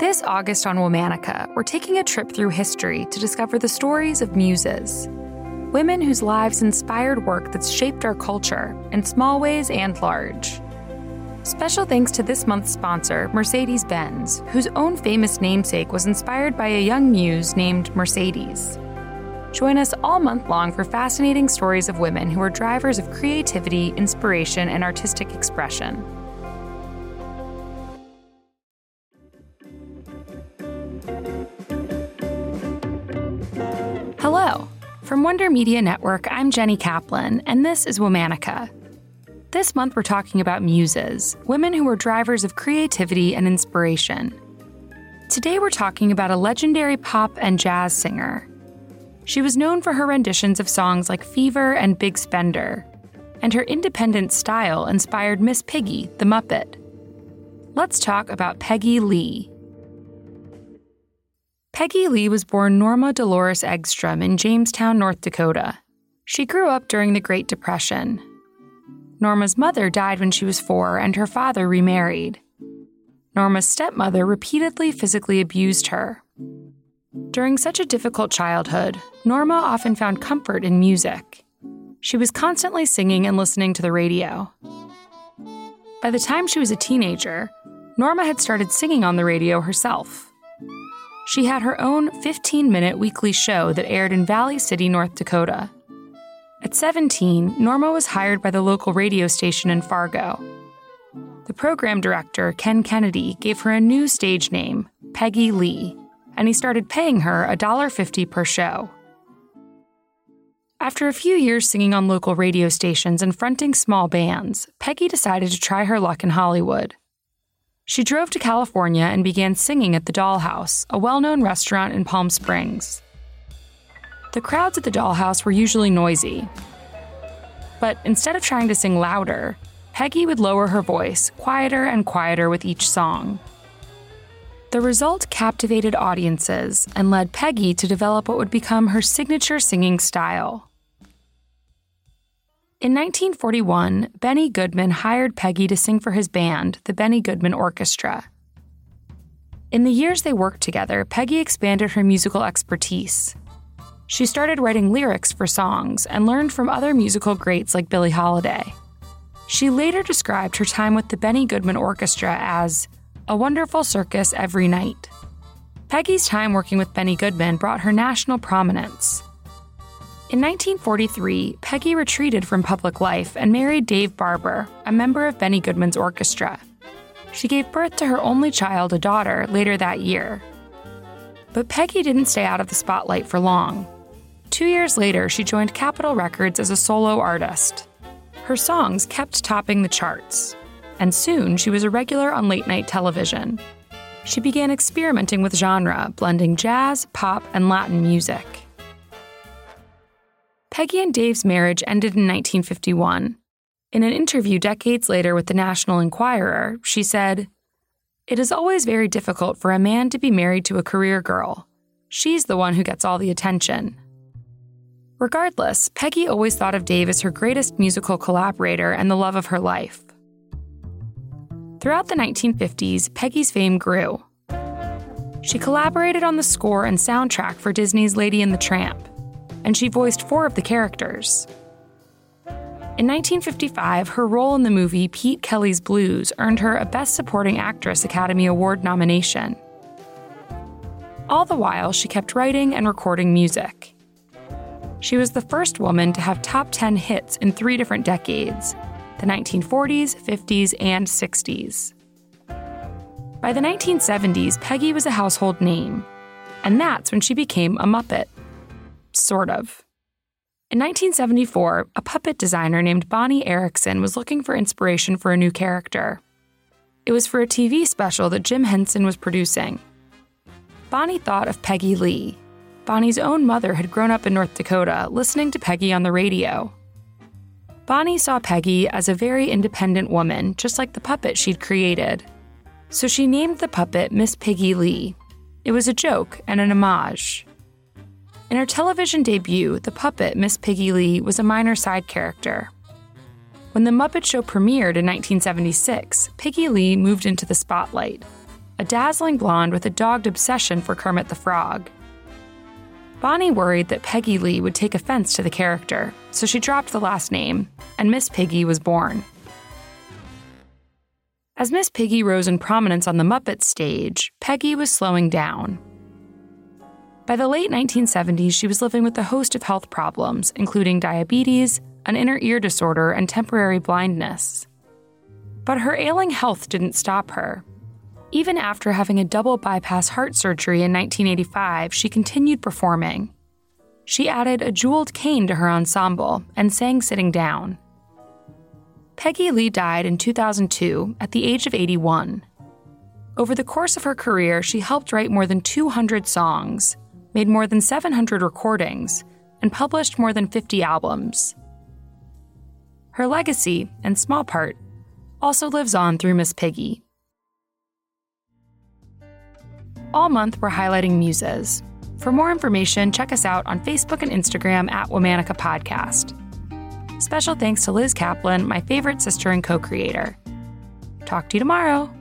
This August on Womanica, we're taking a trip through history to discover the stories of muses. Women whose lives inspired work that's shaped our culture in small ways and large. Special thanks to this month's sponsor, Mercedes Benz, whose own famous namesake was inspired by a young muse named Mercedes. Join us all month long for fascinating stories of women who are drivers of creativity, inspiration, and artistic expression. From Wonder Media Network, I'm Jenny Kaplan, and this is Womanica. This month, we're talking about muses, women who are drivers of creativity and inspiration. Today, we're talking about a legendary pop and jazz singer. She was known for her renditions of songs like Fever and Big Spender, and her independent style inspired Miss Piggy, the Muppet. Let's talk about Peggy Lee. Peggy Lee was born Norma Deloris Egstrom in Jamestown, North Dakota. She grew up during the Great Depression Norma's mother died when she was four, and her father remarried. Norma's stepmother repeatedly physically abused her. During such a difficult childhood, Norma often found comfort in music. She was constantly singing and listening to the radio. By the time she was a teenager, Norma had started singing on the radio herself. She had her own 15 minute weekly show that aired in Valley City, North Dakota. At 17, Norma was hired by the local radio station in Fargo. The program director, Ken Kennedy, gave her a new stage name, Peggy Lee, and he started paying her $1.50 per show. After a few years singing on local radio stations and fronting small bands, Peggy decided to try her luck in Hollywood. She drove to California and began singing at the Dollhouse, a well known restaurant in Palm Springs. The crowds at the dollhouse were usually noisy. But instead of trying to sing louder, Peggy would lower her voice, quieter and quieter with each song. The result captivated audiences and led Peggy to develop what would become her signature singing style. In 1941, Benny Goodman hired Peggy to sing for his band, the Benny Goodman Orchestra. In the years they worked together, Peggy expanded her musical expertise. She started writing lyrics for songs and learned from other musical greats like Billie Holiday. She later described her time with the Benny Goodman Orchestra as a wonderful circus every night. Peggy's time working with Benny Goodman brought her national prominence. In 1943, Peggy retreated from public life and married Dave Barbour, a member of Benny Goodman's orchestra. She gave birth to her only child, a daughter, later that year. But Peggy didn't stay out of the spotlight for long. Two years later, she joined Capitol Records as a solo artist. Her songs kept topping the charts, and soon she was a regular on late night television. She began experimenting with genre, blending jazz, pop, and Latin music. Peggy and Dave's marriage ended in 1951. In an interview decades later with the National Enquirer, she said, It is always very difficult for a man to be married to a career girl. She's the one who gets all the attention. Regardless, Peggy always thought of Dave as her greatest musical collaborator and the love of her life. Throughout the 1950s, Peggy's fame grew. She collaborated on the score and soundtrack for Disney's Lady and the Tramp, and she voiced four of the characters. In 1955, her role in the movie Pete Kelly's Blues earned her a Best Supporting Actress Academy Award nomination. All the while, she kept writing and recording music. She was the first woman to have top 10 hits in three different decades the 1940s, 50s, and 60s. By the 1970s, Peggy was a household name, and that's when she became a Muppet. Sort of. In 1974, a puppet designer named Bonnie Erickson was looking for inspiration for a new character. It was for a TV special that Jim Henson was producing. Bonnie thought of Peggy Lee, Bonnie's own mother had grown up in North Dakota listening to Peggy on the radio. Bonnie saw Peggy as a very independent woman, just like the puppet she'd created. So she named the puppet Miss Piggy Lee. It was a joke and an homage. In her television debut, the puppet Miss Piggy Lee was a minor side character. When the Muppet Show premiered in 1976, Piggy Lee moved into the spotlight a dazzling blonde with a dogged obsession for Kermit the Frog. Bonnie worried that Peggy Lee would take offense to the character, so she dropped the last name, and Miss Piggy was born. As Miss Piggy rose in prominence on the Muppet stage, Peggy was slowing down. By the late 1970s, she was living with a host of health problems, including diabetes, an inner ear disorder, and temporary blindness. But her ailing health didn't stop her. Even after having a double bypass heart surgery in 1985, she continued performing. She added a jeweled cane to her ensemble and sang sitting down. Peggy Lee died in 2002 at the age of 81. Over the course of her career, she helped write more than 200 songs, made more than 700 recordings, and published more than 50 albums. Her legacy, in small part, also lives on through Miss Piggy. All month, we're highlighting muses. For more information, check us out on Facebook and Instagram at Womanica Podcast. Special thanks to Liz Kaplan, my favorite sister and co creator. Talk to you tomorrow.